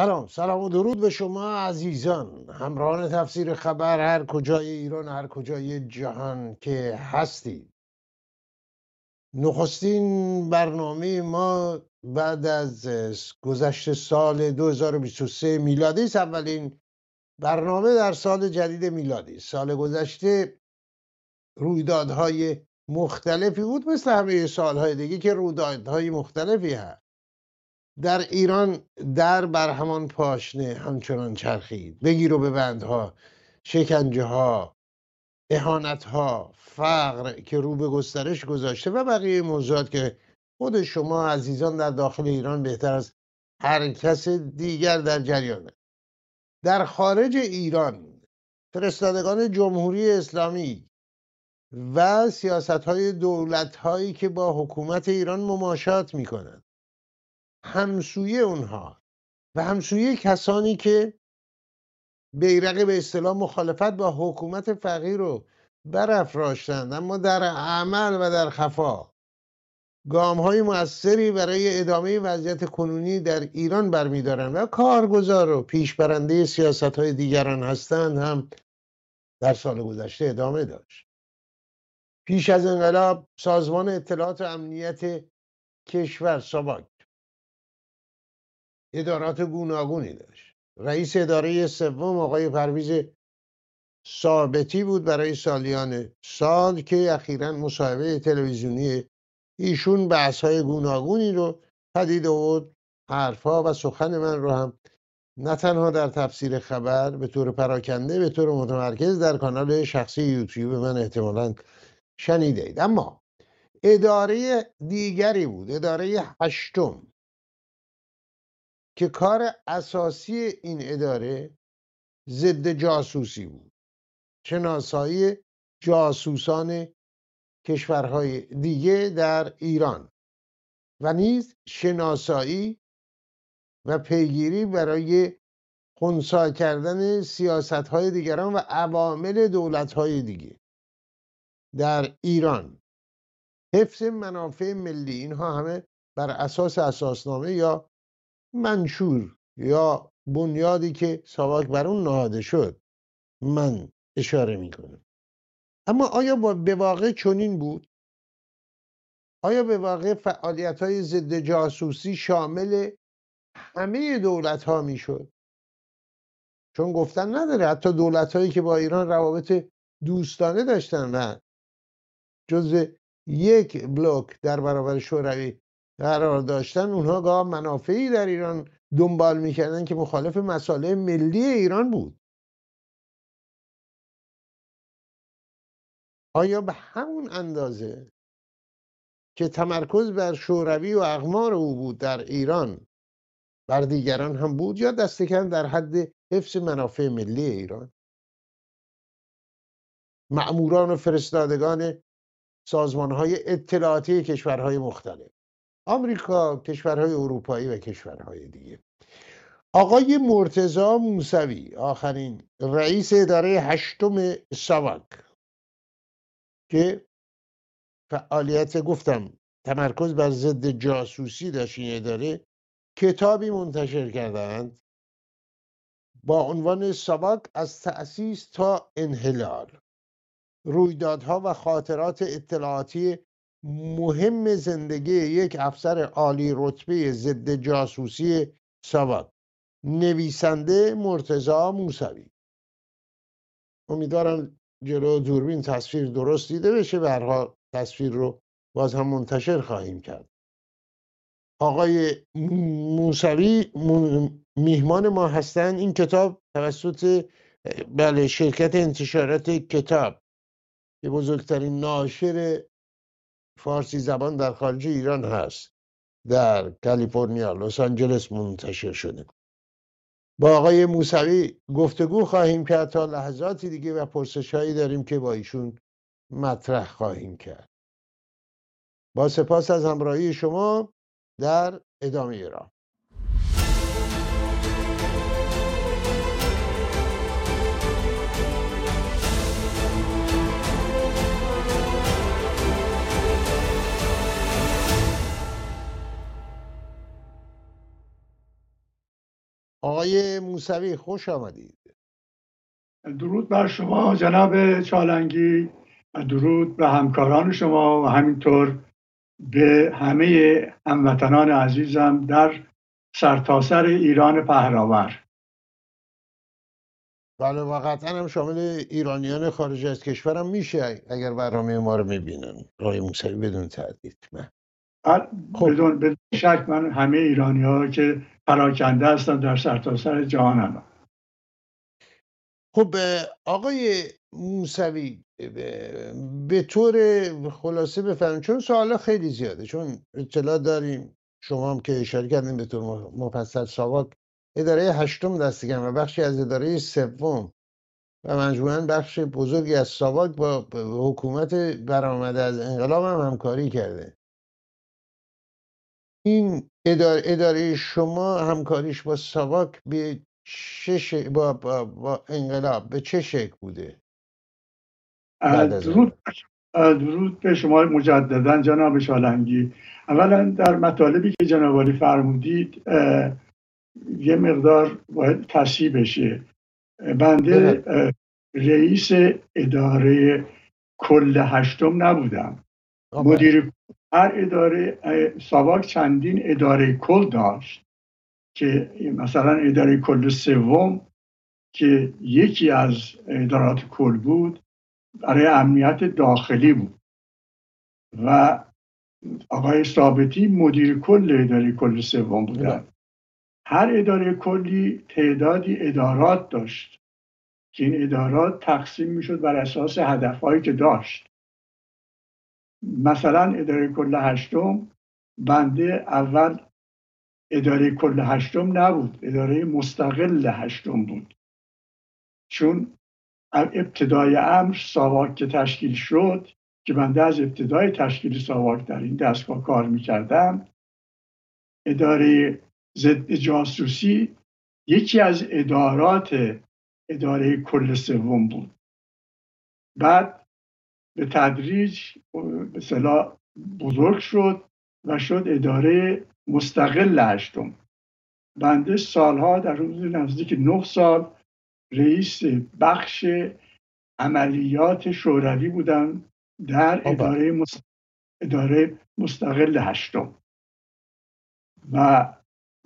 سلام سلام و درود به شما عزیزان. همراهان تفسیر خبر هر کجای ایران هر کجای جهان که هستید. نخستین برنامه ما بعد از گذشت سال 2023 میلادی است. اولین برنامه در سال جدید میلادی سال گذشته رویدادهای مختلفی بود مثل همه سالهای دیگه که رویدادهای مختلفی هست. در ایران در بر همان پاشنه همچنان چرخید. بگیر و ببندها شکنجه ها اهانت ها فقر که رو به گسترش گذاشته و بقیه موضوعات که خود شما عزیزان در داخل ایران بهتر از هر کس دیگر در جریانه در خارج ایران فرستادگان جمهوری اسلامی و سیاست های دولت هایی که با حکومت ایران مماشات می کنند همسوی اونها و همسوی کسانی که بیرق به اصطلاح مخالفت با حکومت فقیر رو برافراشتند اما در عمل و در خفا. گام های موثری برای ادامه وضعیت کنونی در ایران برمیدارند و کارگزار و پیشبرنده سیاست های دیگران هستند هم در سال گذشته ادامه داشت. پیش از انقلاب سازمان اطلاعات و امنیت کشور ساواک ادارات گوناگونی داشت. رئیس اداره سوم آقای پرویز ثابتی بود برای سالیان سال که اخیرا مصاحبه تلویزیونی ایشون بحث های گوناگونی رو پدید آورد. حرفها و سخن من رو هم نه تنها در تفسیر خبر به طور پراکنده به طور متمرکز در کانال شخصی یوتیوب من احتمالا شنیده اید اما اداره دیگری بود. اداره هشتم. که کار اساسی این اداره ضد جاسوسی بود. شناسایی جاسوسان کشورهای دیگه در ایران و نیز شناسایی و پیگیری برای خونسا کردن سیاست های دیگران و عوامل دولت های دیگه در ایران. حفظ منافع ملی اینها همه بر اساس اساسنامه یا منشور یا بنیادی که ساواک بر اون نهاده شد من اشاره می‌کنم. اما آیا با به واقع چنین بود؟ آیا به واقع فعالیت های ضد جاسوسی شامل همه دولت ها می‌شد؟ چون گفتن نداره حتی دولت هایی که با ایران روابط دوستانه داشتن و جز یک بلوک در برابر شوروی قرار داشتن اونها گاه منافعی در ایران دنبال می‌کردن که مخالف مسائل ملی ایران بود. آیا به همون اندازه که تمرکز بر شوروی و اقمار او بود در ایران بر دیگران هم بود یا دست کم در حد حفظ منافع ملی ایران؟ معموران و فرستادگان سازمان های اطلاعاتی کشورهای مختلف. آمریکا کشورهای اروپایی و کشورهای دیگه. آقای مرتزا موسوی آخرین رئیس اداره هشتم ساواک که فعالیت گفتم تمرکز بر ضد جاسوسی داشت این اداره کتابی منتشر کردند با عنوان ساواک از تأسیس تا انحلال. رویدادها و خاطرات اطلاعاتی مهم زندگی یک افسر عالی رتبه ضد جاسوسی ساواک نویسنده مرتزا موسوی. امیدوارم جلو دوربین تصویر درست دیده بشه برها تصویر رو باز هم منتشر خواهیم کرد. آقای موسوی میهمان ما هستند این کتاب توسط بله شرکت انتشارات کتاب. که بزرگترین ناشر فارسی زبان در خارج ایران هست. در کالیفرنیا لس آنجلس منتشر شده. با آقای موسوی گفتگو خواهیم کرد تا لحظاتی دیگه و پرسش هایی داریم که با ایشون مطرح خواهیم کرد. با سپاس از همراهی شما در ادامه راه آقای موسوی خوش آمدید. درود بر شما جناب چالنگی درود به همکاران شما و همینطور به همه هموطنان عزیزم در سرتاسر سر ایران پهراور بله و قطعا هم شامل ایرانیان خارج از کشورم میشه اگر برنامه ما رو می‌بینن. رای موسوی بدون تردید. من خب. بدون, بدون شک من همه ایرانی ها که پراکنده هستن در سرتاسر سر جهان هم. خب آقای موسوی به طور خلاصه بفهمیم چون سوالا خیلی زیاده چون اطلاع داریم شما هم که اشاره کردیم به طور مفصل ساواک اداره هشتم دستگم و بخشی از اداره سوم و مجموعا بخش بزرگی از ساواک با حکومت برآمده از انقلاب هم همکاری کرده. این اداره, اداره شما همکاریش با ساواک به چه با, با, با انقلاب به چه شکل بوده؟ درود درود به شما مجددا جناب شالنگی اولا در مطالبی که جناب فرمودید یه مقدار باید تصحیح بشه. بنده رئیس اداره کل هشتم نبودم. مدیر هر اداره ساواک چندین اداره کل داشت که مثلا اداره کل سوم که یکی از ادارات کل بود برای امنیت داخلی بود. و آقای ثابتی مدیر کل اداره کل سوم بودن. هر اداره کلی تعدادی ادارات داشت که این ادارات تقسیم می‌شد بر اساس هدفهایی که داشت. مثلا اداره کل هشتم بنده اول اداره کل هشتم نبود اداره مستقل هشتم بود. چون ابتدای امر ساواک که تشکیل شد که بنده از ابتدای تشکیل ساواک در این دستگاه کار می‌کردم اداره ضد جاسوسی یکی از ادارات اداره کل سوم بود. بعد به تدریج به بزرگ شد و شد اداره مستقل هشتم. بنده سالها در روز نزدیک نه سال رئیس بخش عملیات شوروی بودم در اداره, اداره مستقل هشتم. و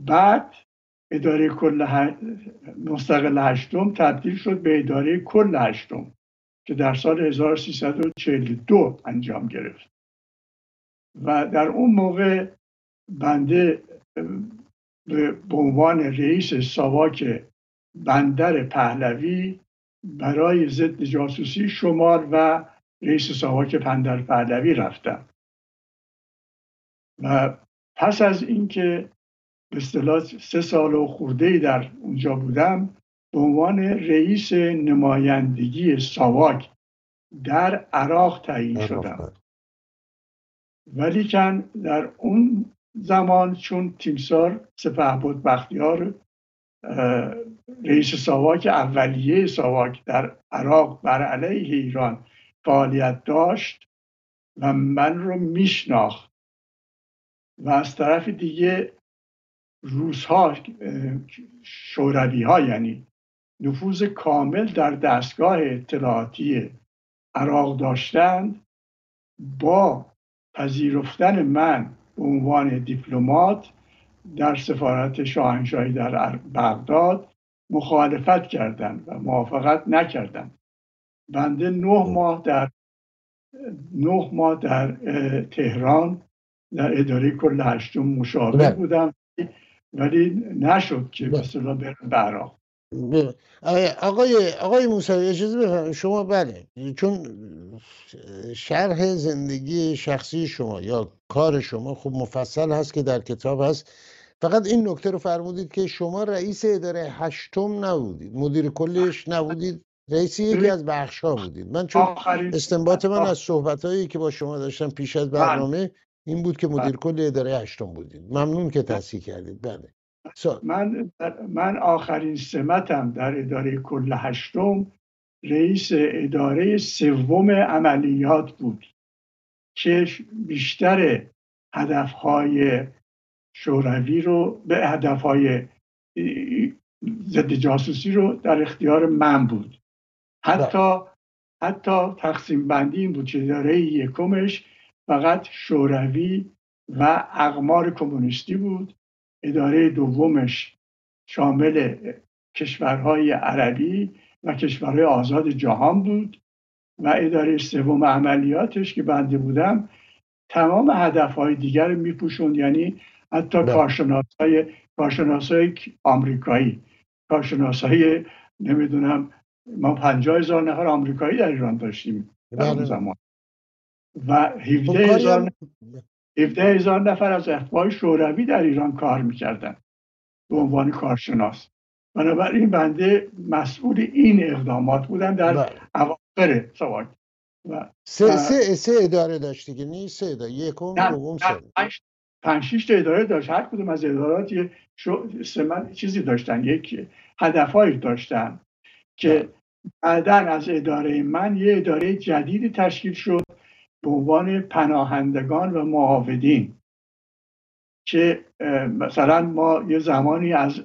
بعد اداره کل مستقل هشتم تبدیل شد به اداره کل هشتم. که در سال 1342 انجام گرفت. و در اون موقع بنده به عنوان رئیس ساواک بندر پهلوی برای ضد جاسوسی شمال و رئیس ساواک بندر پهلوی رفتم. و پس از اینکه به اصطلاح سه سال و خورده در اونجا بودم به عنوان رئیس نمایندگی ساواک در عراق تعیین شدم. ولیکن در اون زمان چون تیمسار سپهبد بختیار رئیس ساواک اولیه ساواک در عراق بر علیه ایران فعالیت داشت و من رو میشناخت. و از طرف دیگه روزها شوروی ها یعنی نفوذ کامل در دستگاه اطلاعاتی عراق داشتند با پذیرفتن من به عنوان دیپلمات در سفارت شاهنشاهی در بغداد مخالفت کردند و موافقت نکردند. بنده نه ماه در نه ماه در تهران در اداره کل هشتم مشاور بودم ولی نشد که برم به عراق. آقای آقای موسوی اجازه بفرمایید. شما بله. چون شرح زندگی شخصی شما یا کار شما خوب مفصل هست که در کتاب هست. فقط این نکته رو فرمودید که شما رئیس اداره هشتم نبودید. مدیر کلش نبودید. رئیس یکی از بخش ها بودید. من چون استنباط من از صحبت هایی که با شما داشتم پیش از بله. برنامه این بود که مدیر کل اداره هشتم بودید. ممنون که تصحیح کردید. بله. من من آخرین سمتم در اداره کل هشتم. رئیس اداره سوم عملیات بود که بیشتر هدفهای شوروی رو به هدفهای ضد جاسوسی رو در اختیار من بود. حتی. حتی تقسیم بندی این بود که اداره یکمش فقط شوروی و اقمار کمونیستی بود. اداره دومش شامل کشورهای عربی و کشورهای آزاد جهان بود و اداره سوم عملیاتش که بنده بودم تمام هدفهای دیگر رو میپوشوند یعنی حتی بله. کارشناسای کارشناسای آمریکایی کارشناسای نمی‌دونم ما پنجاه هزار نفر آمریکایی در ایران داشتیم در اون بله. زمان و خب 17 کاری هزار 17 هزار نفر از افبای شوروی در ایران کار می‌کردن به عنوان کارشناس. بنابراین بنده مسئول این اقدامات بودم در بله. اواخر سوال. و سه, سه, سه اداره داشتی که نیست سه اداره یکم دوم سوم پنج- تا اداره داشت. هر کدوم از ادارات یه شو... سمن... چیزی داشتن. یک هدفهایی داشتن که بعدا از اداره من یه اداره جدیدی تشکیل شد. به عنوان پناهندگان و معاودین که مثلا ما یه زمانی از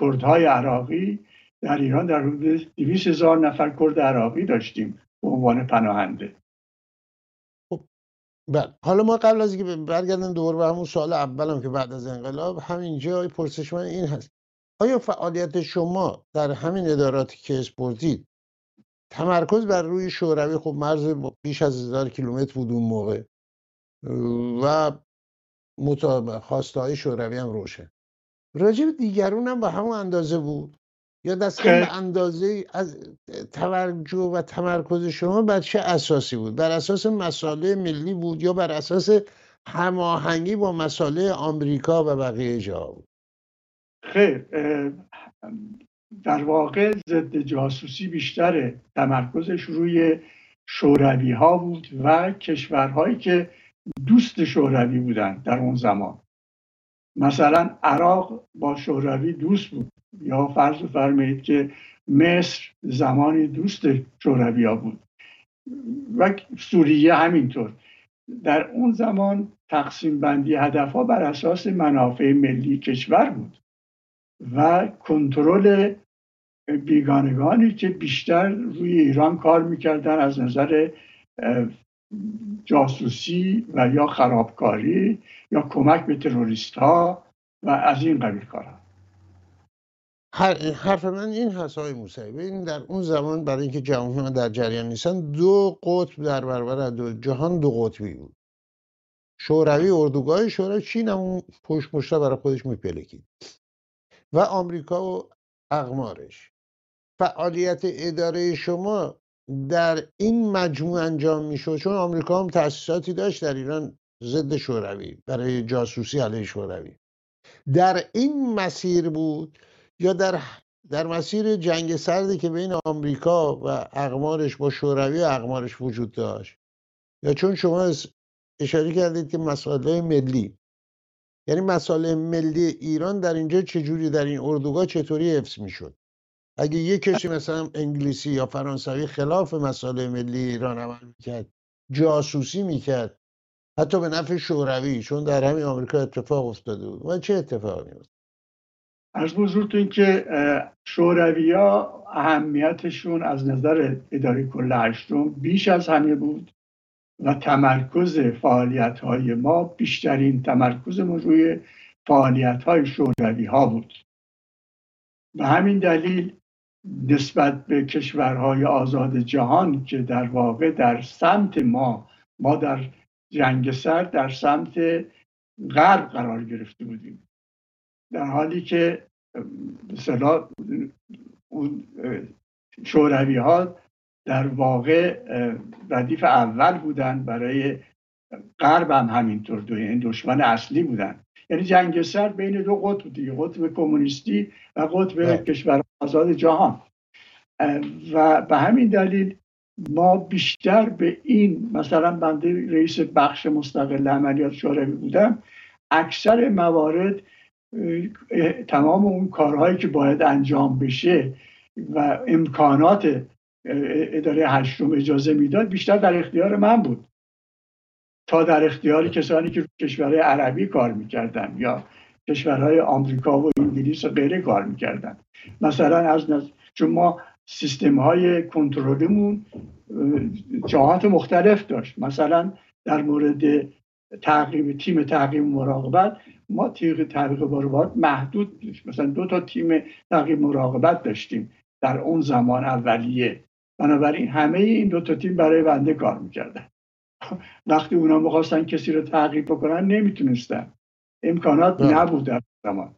کردهای عراقی در ایران در حدود 200 هزار نفر کرد عراقی داشتیم به عنوان پناهنده. بله. حالا ما قبل از اینکه برگردیم دور به همون سوال اولم که بعد از انقلاب همینجا پرسش من این هست. آیا فعالیت شما در همین اداراتی که اسپورتید تمرکز بر روی شوروی خب مرز بیش از هزار کیلومتر بود اون موقع. و خواسته های شوروی هم روشن. راجع به دیگرون هم به همون اندازه بود. یا دست. به اندازه از توجه و تمرکز شما بر چه اساسی بود؟ بر اساس مسائل ملی بود یا بر اساس هماهنگی با مسائل آمریکا و بقیه جا بود؟ خیر در واقع ضد جاسوسی بیشتر تمرکزش روی شوروی ها بود و کشورهایی که دوست شوروی بودند در اون زمان. مثلا عراق با شوروی دوست بود. یا فرض فرمایید که مصر زمانی دوست شوروی ها بود. و سوریه همینطور. در اون زمان تقسیم بندی هدف ها بر اساس منافع ملی کشور بود و کنترل بیگانگانی که بیشتر روی ایران کار می‌کردن از نظر جاسوسی و یا خرابکاری یا کمک به تروریست ها و از این قبیل کارها حرف من این هست های موسوی ببین در اون زمان برای اینکه ها در جریان نیستن دو قطب در برابر دو جهان دو قطبی بود. شوروی اردوگاه شوروی چین هم اون پشت پشت برای خودش میپلکید. و آمریکا و اقمارش. فعالیت اداره شما در این مجموع انجام می‌شد؟ چون آمریکا هم تأسیساتی داشت در ایران ضد شوروی برای جاسوسی علیه شوروی. در این مسیر بود یا در در مسیر جنگ سردی که بین آمریکا و اقمارش با شوروی و اقمارش وجود داشت؟ یا چون شما اشاره کردید که مسائل ملی. یعنی مسائل ملی ایران در اینجا چجوری در این اردوگاه چطوری حفظ می‌شد؟ اگه یه کسی مثلا انگلیسی یا فرانسوی خلاف مسائل ملی ایران عمل می‌کرد جاسوسی می‌کرد حتی به نفع شوروی چون در همین آمریکا اتفاق افتاده بود. و چه اتفاقی میفته از بزرگتون که شوروی ها اهمیتشون از نظر اداره کل هشتم بیش از همه بود و تمرکز فعالیت های ما بیشترین تمرکزمون روی فعالیت های ها بود. به همین دلیل نسبت به کشورهای آزاد جهان که در واقع در سمت ما ما در جنگ سرد در سمت غرب قرار گرفته بودیم. در حالی که مثلا اون شوروی ها در واقع ردیف اول بودن. برای غرب هم همینطور دو یعنی دشمن اصلی بودن. یعنی جنگ سرد بین دو قطب دیگه قطب کمونیستی و قطب کشور آزاد جهان. و به همین دلیل ما بیشتر به این مثلا بنده رئیس بخش مستقل عملیات شوروی بودم اکثر موارد تمام اون کارهایی که باید انجام بشه و امکانات اداره هشتم اجازه می‌داد بیشتر در اختیار من بود. تا در اختیار کسانی که کشورهای عربی کار می‌کردن یا کشورهای آمریکا و انگلیس و غیره کار می‌کردن. مثلا از نز... چون ما سیستم های کنترلمون جهات مختلف داشت. مثلا در مورد تعقیب تیم تعقیب مراقبت ما تیغ تعقیب مراقبت محدود داشت مثلا دو تا تیم تعقیب مراقبت داشتیم در اون زمان اولیه. بنابراین همه این دو تا تیم برای بنده کار می‌کردن. وقتی اونا می‌خواستن کسی رو تعقیب بکنن نمی‌تونستن. امکانات نبود در زمان.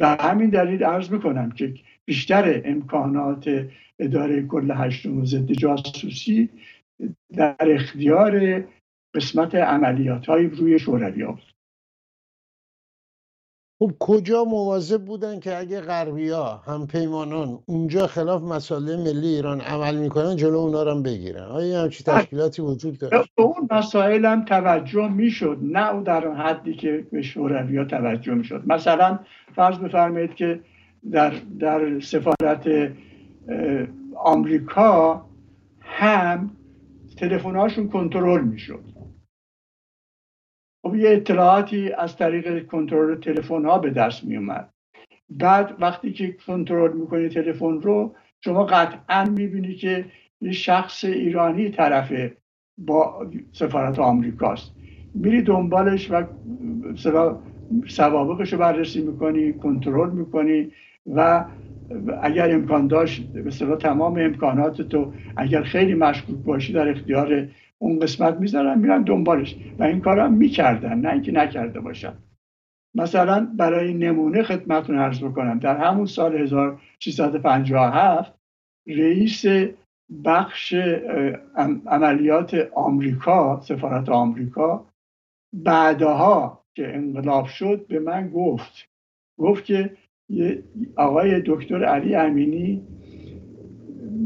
و همین دلیل عرض می‌کنم که بیشتر امکانات اداره کل هشتم ضد جاسوسی در اختیار قسمت عملیات های روی شوروی بود. خب کجا مواظب بودن که اگه غربی ها هم پیمانان اونجا خلاف مسائل ملی ایران عمل می‌کنن جلو اونا رو بگیرن. آیا همچی تشکیلاتی وجود داره؟ به اون مسائل هم توجه می‌شد نه او در حدی که به شوروی ها توجه می‌شد. مثلا فرض بفرمایید که در, در سفارت آمریکا هم تلفن‌هاشون کنترل می‌شد. خب یه اطلاعاتی از طریق کنترل تلفن ها به دست می اومد بعد وقتی که کنترل می‌کنی تلفن رو شما قطعا می‌بینی که یه شخص ایرانی طرف با سفارت آمریکاست. میری دنبالش و سوابقش رو بررسی می‌کنی کنترل می‌کنی و اگر امکان داشت مثلا تمام امکانات تو اگر خیلی مشکوک باشی در اختیار اون قسمت می‌ذارن میرن دنبالش. و این کار هم می‌کردن نه اینکه نکرده باشن. مثلا برای نمونه خدمتتون عرض بکنم. در همون سال 1657 رئیس بخش عملیات آمریکا سفارت آمریکا بعدها که انقلاب شد به من گفت. گفت که آقای دکتر علی امینی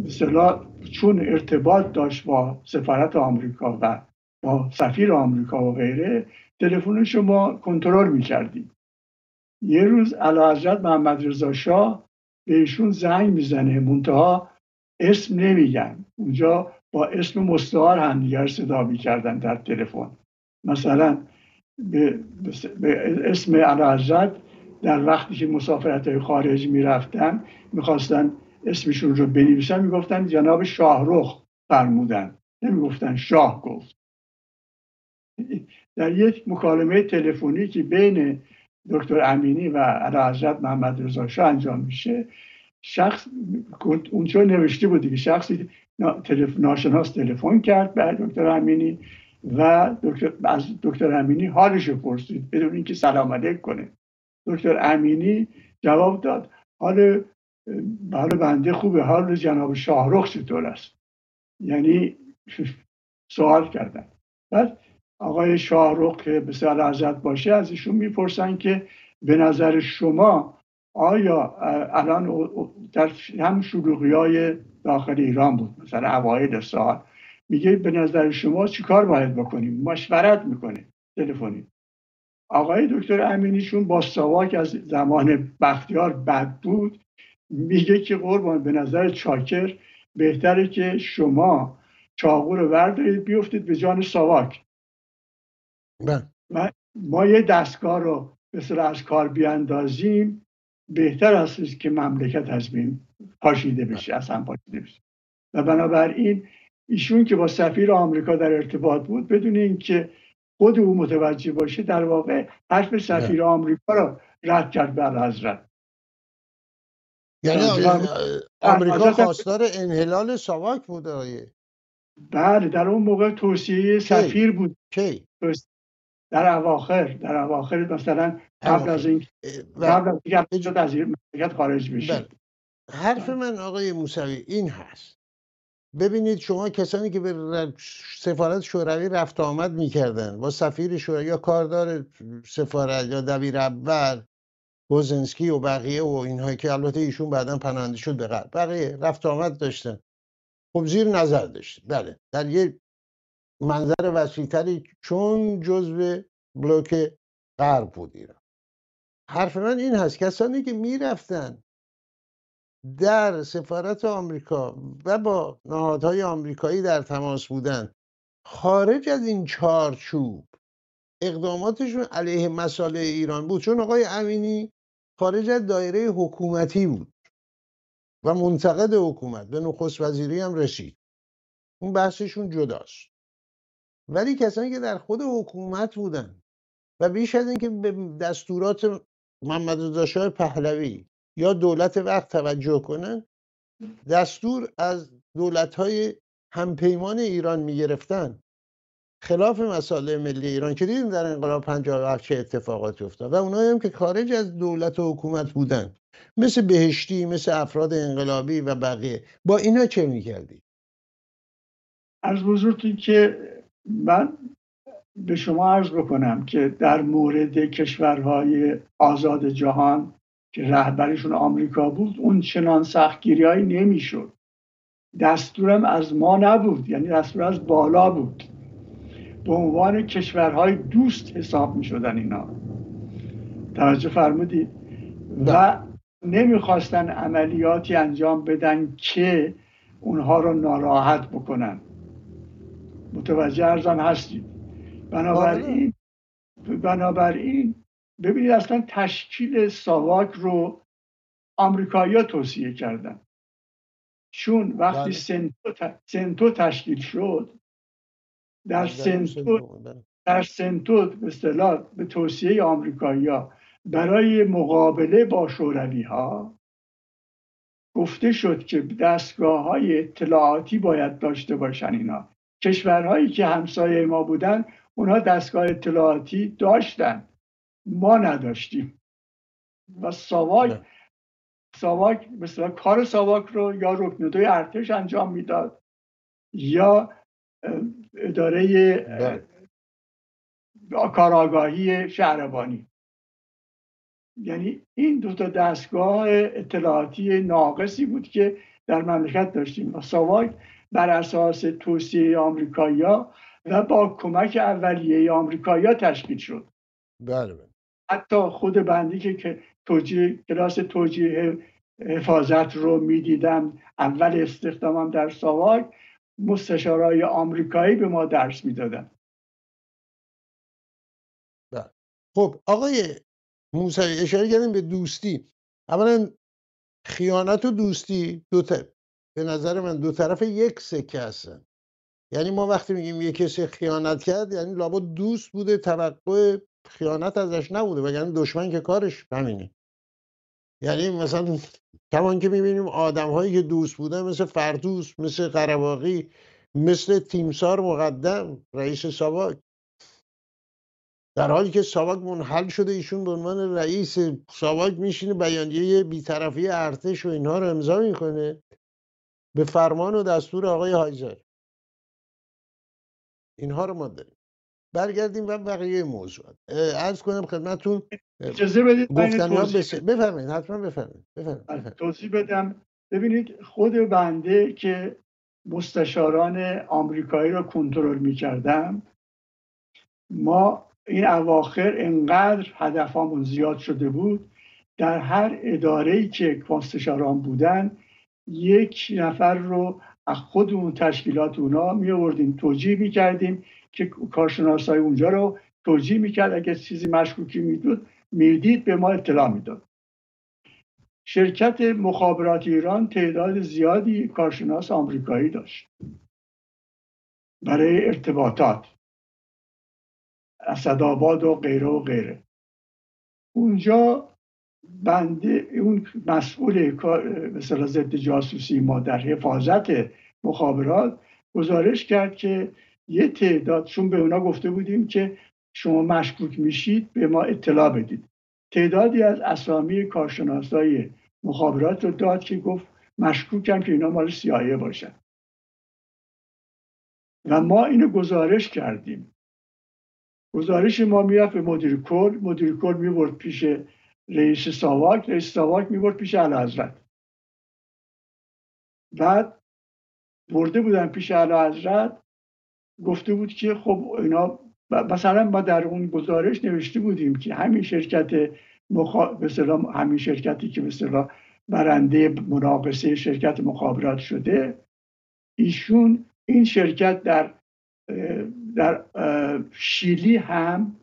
مثلا چون ارتباط داشت با سفارت آمریکا و با سفیر آمریکا و غیره تلفن شما کنترل می‌کردیم. یه روز حضرت محمد رضا شاه بهشون زنگ می‌زنه منتها اسم نمیگن. اونجا با اسم مستعار همدیگر صدا می‌کردن در تلفن. مثلا به, اسم حضرت در وقتی که مسافرت های خارج می‌رفتن می‌خواستن اسمشون رو بنویسن می‌گفتن جناب شاهرخ فرمودن. نمی‌گفتن شاه گفت. در یک مکالمه تلفنی که بین دکتر امینی و حضرت محمد رضا شاه انجام میشه شخص اونجا نوشته بود که شخصی ناشناس تلفن کرد به دکتر امینی و دکتر از دکتر امینی حالش رو پرسید بدون اینکه سلام علیک کنه. دکتر امینی جواب داد حال حال بنده خوبه. حال جناب شاهرخ چطور است؟ یعنی سوال کردن. بعد آقای شاهرخ که بسیار ازت باشه از ایشون می‌پرسن که به نظر شما آیا الان در هم شلوغی های داخل ایران بود؟ مثلا اوایل سال. میگه به نظر شما چیکار باید بکنیم؟ مشورت می‌کنه تلفنی. آقای دکتر امینیشون با سواک از زمان بختیار بد بود. میگه که قربان به نظر چاکر بهتره که شما چاقو رو وردارید بیفتید به جان ساواک. بله. و ما یه دستگاه رو مثل از کار بیاندازیم. بهتر است که مملکت از بین پاشیده بشه از هم پاشیده بشه. و بنابراین ایشون که با سفیر آمریکا در ارتباط بود بدون اینکه خود او متوجه باشه در واقع حرف سفیر آمریکا رو رد کرد بر حضرت. یعنی آمریکا خواستار انحلال ساواک بود آیه بله در اون موقع توصیه سفیر بود. کی؟ در اواخر در اواخر مثلا قبل از این قبل از اینکه از مملکت خارج بشه بله. حرف من آقای موسوی این هست. ببینید شما کسانی که به سفارت شوروی رفت آمد می‌کردن با سفیر شوروی یا کاردار سفارت یا دبیر اول بوزنسکی و بقیه و اینهایی که البته ایشون بعدا پناهنده شد به غرب. بقیه رفت آمد داشتن. خب زیر نظر داشت بله. در یه منظر وسیعتری چون جزو بلوک غرب بود ایران. حرف من این هست کسانی که می‌رفتن در سفارت آمریکا و با نهادهای آمریکایی در تماس بودن خارج از این چارچوب اقداماتشون علیه مسائل ایران بود. چون آقای امینی خارج از دایره حکومتی بود و منتقد حکومت به نخست وزیری هم رسید. اون بحثشون جداست. ولی کسانی که در خود حکومت بودن و بیش از اینکه به دستورات محمد رضا پهلوی یا دولت وقت توجه کنن دستور از دولت های همپیمان ایران می‌گرفتن. خلاف مسائل ملی ایران که دیدیم در انقلاب 57 چه اتفاقاتی افتاد و اونایی هم که خارج از دولت و حکومت بودن مثل بهشتی مثل افراد انقلابی و بقیه. با اینا چه می‌کردی؟ از بزرگی که من به شما عرض بکنم که در مورد کشورهای آزاد جهان که رهبریشون آمریکا بود اون چنان سختگیری هایی نمی‌شد. دستورم از ما نبود یعنی دستور از بالا بود. به عنوان کشورهای دوست حساب می شدن اینا. توجه فرمودید؟ و نمی‌خواستن عملیاتی انجام بدن که اونها رو ناراحت بکنن. متوجه ارزان هستید. بنابراین بنابراین ببینید اصلا تشکیل ساواک رو آمریکایی‌ها توصیه کردن. چون وقتی بله. سنتو, سنتو تشکیل شد در سنتو در سنتو به اصطلاح به توصیه آمریکایی‌ها برای مقابله با شوروی ها گفته شد که دستگاه های اطلاعاتی باید داشته باشن اینا. کشورهایی که همسایه ما بودن اونها دستگاه اطلاعاتی داشتن. ما نداشتیم. و ساواک ساواک مثلا کار ساواک رو یا رکندوی ارتش انجام می‌داد یا اداره بله. کاراگاهی شهربانی یعنی این دو تا دستگاه اطلاعاتی ناقصی بود که در مملکت داشتیم و ساواک بر اساس توصیه آمریکایی‌ها و با کمک اولیه آمریکایی‌ها تشکیل شد بله, بله. حتی خود بندی که توجیه کلاس توجیه حفاظت رو می‌دیدم اول استخدامم در ساواک مستشارای آمریکایی به ما درس می‌دادن. بله. خب آقای موسوی اشاره کردیم به دوستی. اولا خیانت و دوستی دو به نظر من دو طرف یک سکه هستن. یعنی ما وقتی میگیم یه کسی خیانت کرد یعنی لابد دوست بوده توقع خیانت ازش نبوده و یعنی دشمن که کارش همینه. یعنی مثلا کمان که می‌بینیم آدم هایی که دوست بودن مثل فردوس مثل قرباقی مثل تیمسار مقدم رئیس ساواک. در حالی که ساواک منحل شده ایشون به عنوان رئیس ساواک میشینه بیانیه بیطرفی ارتش و اینها رو امضا می‌کنه به فرمان و دستور آقای هایزر. اینها رو ما داریم. برگردیم و بقیه موضوع عرض کنم خدمتون اجازه بدید بفرمایید حتما بفرمایید. بله، توضیح بدم. ببینید خود بنده که مستشاران آمریکایی را کنترل می‌کردم ما این اواخر انقدر هدفامون زیاد شده بود. در هر اداره که مستشاران بودن یک نفر رو از خودمون تشکیلات اونا می آوردیم توجیه می کردیم که کارشناسای اونجا رو توجیه می‌کرد اگه چیزی مشکوکی میدود می‌دید به ما اطلاع می‌داد. شرکت مخابرات ایران تعداد زیادی کارشناس آمریکایی داشت. برای ارتباطات اسدآباد و غیره و غیره. اونجا بنده اون مسئول مثلا ضد جاسوسی ما در حفاظت مخابرات گزارش کرد که یه تعداد چون به اونا گفته بودیم که شما مشکوک میشید به ما اطلاع بدید. تعدادی از اسامی کارشناسای مخابرات رو داد که گفت مشکوکم که اینا مال سیایه باشن. و ما اینو گزارش کردیم. گزارش ما می‌رفت به مدیر کل. مدیر کل می‌برد پیش رئیس ساواک. رئیس ساواک می‌برد پیش حضرت. بعد برده بودن پیش حضرت. گفته بود که خب اینا مثلا ما در اون گزارش نوشته بودیم که همین شرکت مخا... همین شرکتی که مثلا برنده مناقصه شرکت مخابرات شده ایشون این شرکت در در شیلی هم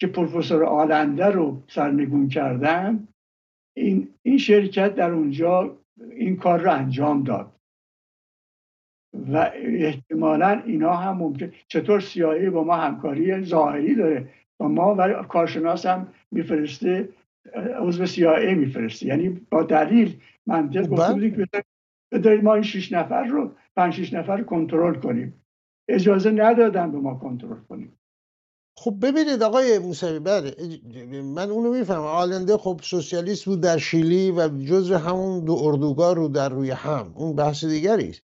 که پروفسور آلنده رو سرنگون کردن این, این شرکت در اونجا این کار رو انجام داد. و احتمالا اینا هم ممکن چطور سیایی با ما همکاری ظاهری داره؟ با ما ولی کارشناس هم میفرسته عضو CIA میفرسته. یعنی با دلیل منطق گفته. بودیم که بذارید ما این شیش نفر رو پنج شیش نفر رو کنترل کنیم. اجازه ندادن به ما کنترل کنیم. خب ببینید آقای موسوی بله من اونو می‌فهمم. آلنده خب سوسیالیست بود در شیلی و جزو همون دو اردوگاه رو در روی هم. اون بحث دیگری است.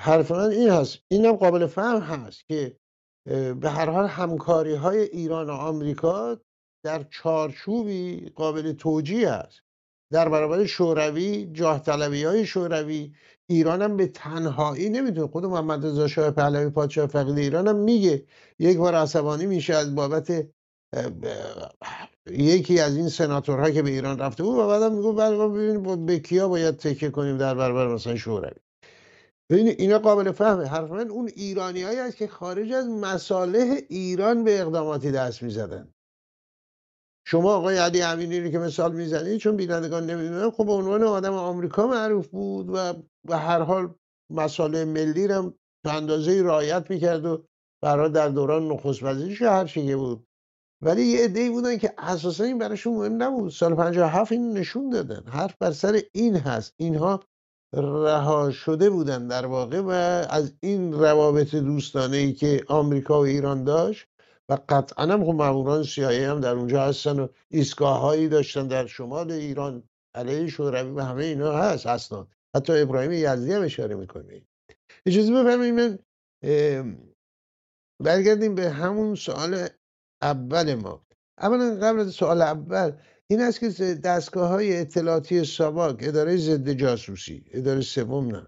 حرف من این هست. اینم قابل فهم هست که به هر حال همکاری های ایران و آمریکا در چارچوبی قابل توجیه است. در برابر شوروی جاه طلبی های شوروی ایران هم به تنهایی نمی‌تونه خود محمد رضا شاه پهلوی پادشاه فقید ایران هم میگه یک بار عصبانی میشه از بابت یکی از این سناتورها که به ایران رفته بود و بعدم میگه بله ببینیم به کیا باید تکیه کنیم در برابر مثلا شوروی. ببینید اینا قابل فهمه حرف من اون ایرانی هست که خارج از مصالح ایران به اقداماتی دست می‌زدن. شما آقای علی امینی رو که مثال می‌زنید چون بینندگان نمی‌دونن خب به عنوان آدم آمریکا معروف بود و به هر حال مصالح ملی رو تا اندازه رعایت می‌کرد و برای در دوران نخست وزیریش هر چی که بود. ولی یه عده‌ای بودن که اساسا این براشون مهم نبود. سال 57 این نشون دادن. حرف بر سر این هست. اینها رها شده بودن در واقع و از این روابط دوستانه ای که آمریکا و ایران داشت و قطعا هم خب ماموران هم در اونجا هستن و ایستگاه هایی داشتن در شمال ایران علیه شوروی و همه اینا هست اصلا حتی ابراهیم یزدی هم اشاره می‌کنه. اجازه بفرمایید من برگردیم به همون سوال اول ما. اولا قبل از سوال اول این است که دستگاه های اطلاعاتی ساواک اداره ضد جاسوسی اداره سوم نه.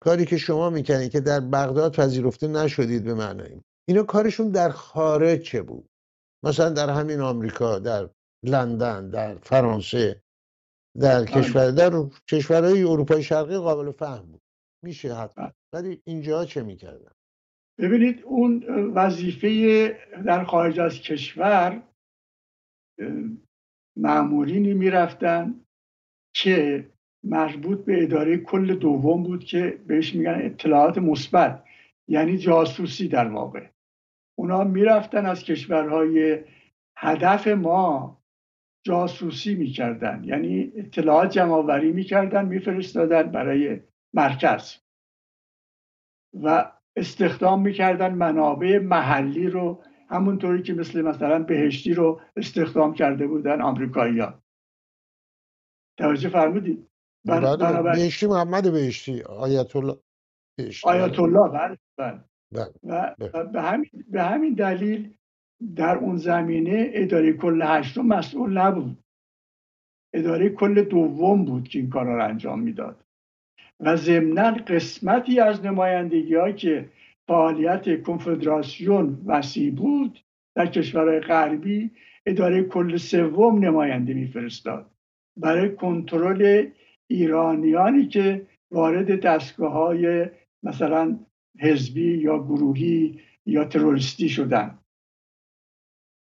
کاری که شما می‌کنید که در بغداد پذیرفته نشدید به معنای. اینا کارشون در خارج چه بود. مثلا در همین آمریکا در لندن در فرانسه در کشور در کشورهای اروپای شرقی قابل فهم بود. میشه حتما. ولی اینجا چه می‌کردن؟ ببینید اون وظیفه در خارج از کشور معمولینی می‌رفتن که مربوط به اداره کل دوم بود که بهش میگن اطلاعات مثبت یعنی جاسوسی در واقع. اونا می‌رفتن از کشورهای هدف ما جاسوسی می‌کردن یعنی اطلاعات جمع آوری می‌کردن میفرستادن برای مرکز. و استخدام می‌کردن منابع محلی رو همونطوری که مثل مثلا بهشتی رو استخدام کرده بودن آمریکایی ها توجه فرمودید؟ بله بهشتی محمد بهشتی آیت الله بهشتی. آیت الله بله بله. بله. و بله. به همین به همین دلیل در اون زمینه اداره کل هشتم مسئول نبود. اداره کل دوم بود که این کارا رو انجام می‌داد. و ضمنا قسمتی از نمایندگی ها که فعالیت کنفدراسیون وسیع بود. در کشورهای غربی اداره کل سوم نماینده میفرستاد. برای کنترل ایرانیانی که وارد دستگاه های مثلا حزبی یا گروهی یا تروریستی شدن.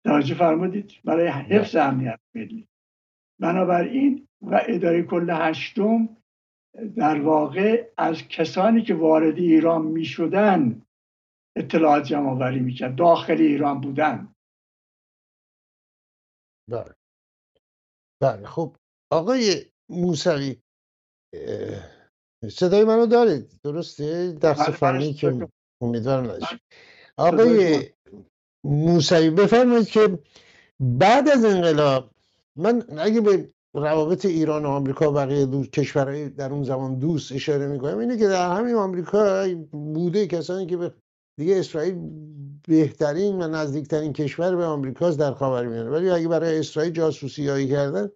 توجه فرمودید؟ برای حفظ امنیت ملی. بنابراین و اداره کل هشتم در واقع از کسانی که وارد ایران می شدن اطلاعات جمع آوری می‌کرد. داخل ایران بودن. بله. بله خب. آقای موسوی صدای منو دارید؟ درسته؟ درس فنی که امیدوارم نداشت. آقای موسوی بفرمایید که بعد از انقلاب من اگه به روابط ایران و آمریکا و بقیه دوست کشورهای در اون زمان دوست اشاره می‌کنم اینه که در همین آمریکا بوده کسانی که به دیگه اسرائیل بهترین و نزدیکترین کشور به آمریکاست در خاورمیانه ولی اگه برای اسرائیل جاسوسی هایی کردن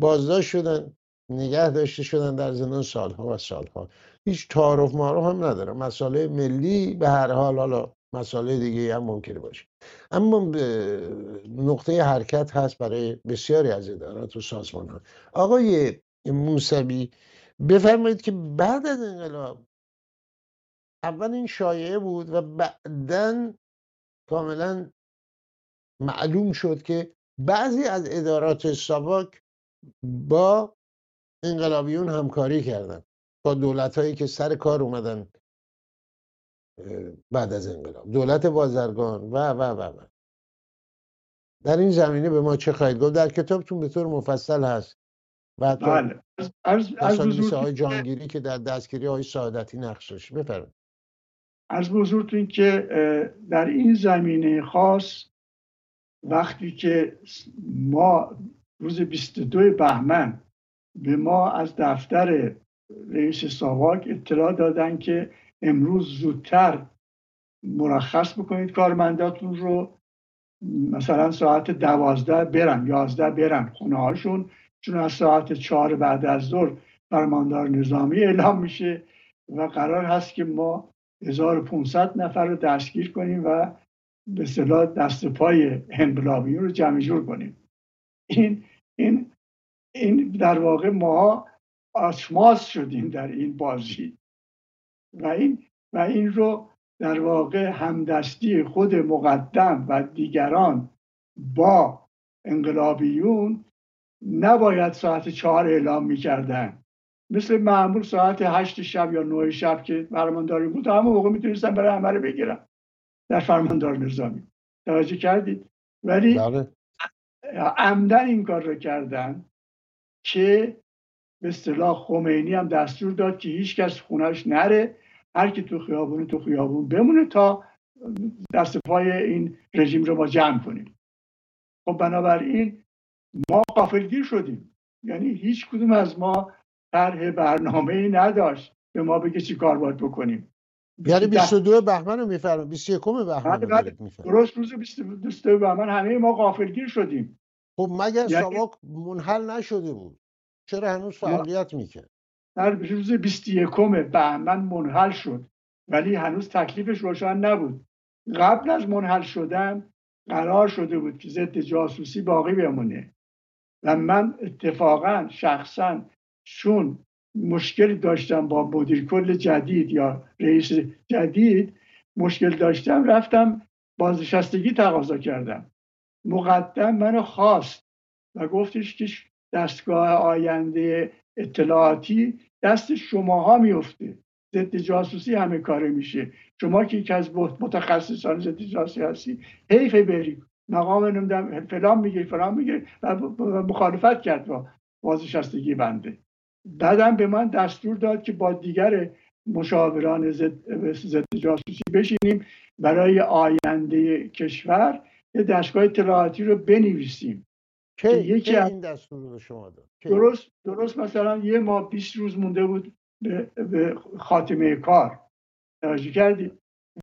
بازداشت شدن نگه داشته شدن در زندان سالها و سالها. هیچ تعارف معارف هم نداره. مسئله ملی به هر حال حالا مسئله دیگه هم ممکنه باشه. اما نقطه حرکت هست برای بسیاری از ادارات و سازمان ها آقای موسوی بفرمایید که بعد از انقلاب اول این شایعه بود و بعدا کاملا معلوم شد که بعضی از ادارات ساواک با انقلابیون همکاری کردن با دولت هایی که سر کار اومدن بعد از انقلاب. دولت بازرگان و و و و. در این زمینه به ما چه خواهید گفت؟ در کتابتون به طور مفصل هست. و بله. از از های جانگیری که در دستگیری های سعادتی نقش داشت بفرمایید. از بزرگتون که در این زمینه خاص وقتی که ما روز 22 بهمن به ما از دفتر رئیس ساواک اطلاع دادن که امروز زودتر مرخص بکنید کارمنداتون رو مثلا ساعت دوازده برن یازده برن خونه هاشون چون از ساعت چهار بعد از ظهر فرماندار نظامی اعلام میشه و قرار هست که ما 1500 نفر رو دستگیر کنیم و به صلاح دست پای انقلابیون رو جمع جور کنیم. این این این در واقع ما آشماس شدیم در این بازی. و این و این رو در واقع همدستی خود مقدم و دیگران با انقلابیون نباید ساعت چهار اعلام می‌کردن. مثل معمول ساعت هشت شب یا نه شب که فرمانداری بود. همه موقع می‌تونستن برای عمل بگیرن در فرماندار نظامی توجه کردید؟ ولی بله. عمدن این کار رو کردن که به اصطلاح خمینی هم دستور داد که هیچ کس خونش نره. هر کی تو خیابون تو خیابون بمونه تا دست پای این رژیم رو ما جمع کنیم. خب بنابراین ما قافلگیر شدیم. یعنی هیچ کدوم از ما طرح برنامه ای نداشت به ما بگه چی کار باید بکنیم. یعنی 22 بهمن رو میفرم 21 بهمن رو بله، بله. درست روز 22 بهمن همه ما غافلگیر شدیم. خب مگر یعنی... ساواک منحل نشده بود؟ چرا هنوز فعالیت می‌کرد؟ در روز 21 بهمن منحل شد ولی هنوز تکلیفش روشن نبود. قبل از منحل شدن قرار شده بود که ضد جاسوسی باقی بمونه. و من اتفاقا شخصا چون مشکلی داشتم با مدیر کل جدید یا رئیس جدید مشکل داشتم رفتم بازنشستگی تقاضا کردم. مقدم منو خواست و گفتش که دستگاه آینده اطلاعاتی دست شماها میفته ضد جاسوسی همه کاره میشه. شما که یکی از متخصصان ضد جاسوسی هستی حیف بری. مقام نمی‌دونم فلان میگه فلان میگه و مخالفت کرد با بازنشستگی بنده. بعدم به من دستور داد که با دیگر مشاوران ضد جاسوسی بشینیم برای آینده کشور یه دستگاه اطلاعاتی رو بنویسیم. که یکی از این دستور رو شما داد؟ درست درست مثلا یه ماه 20 روز مونده بود به, به خاتمه کار. توجه کردید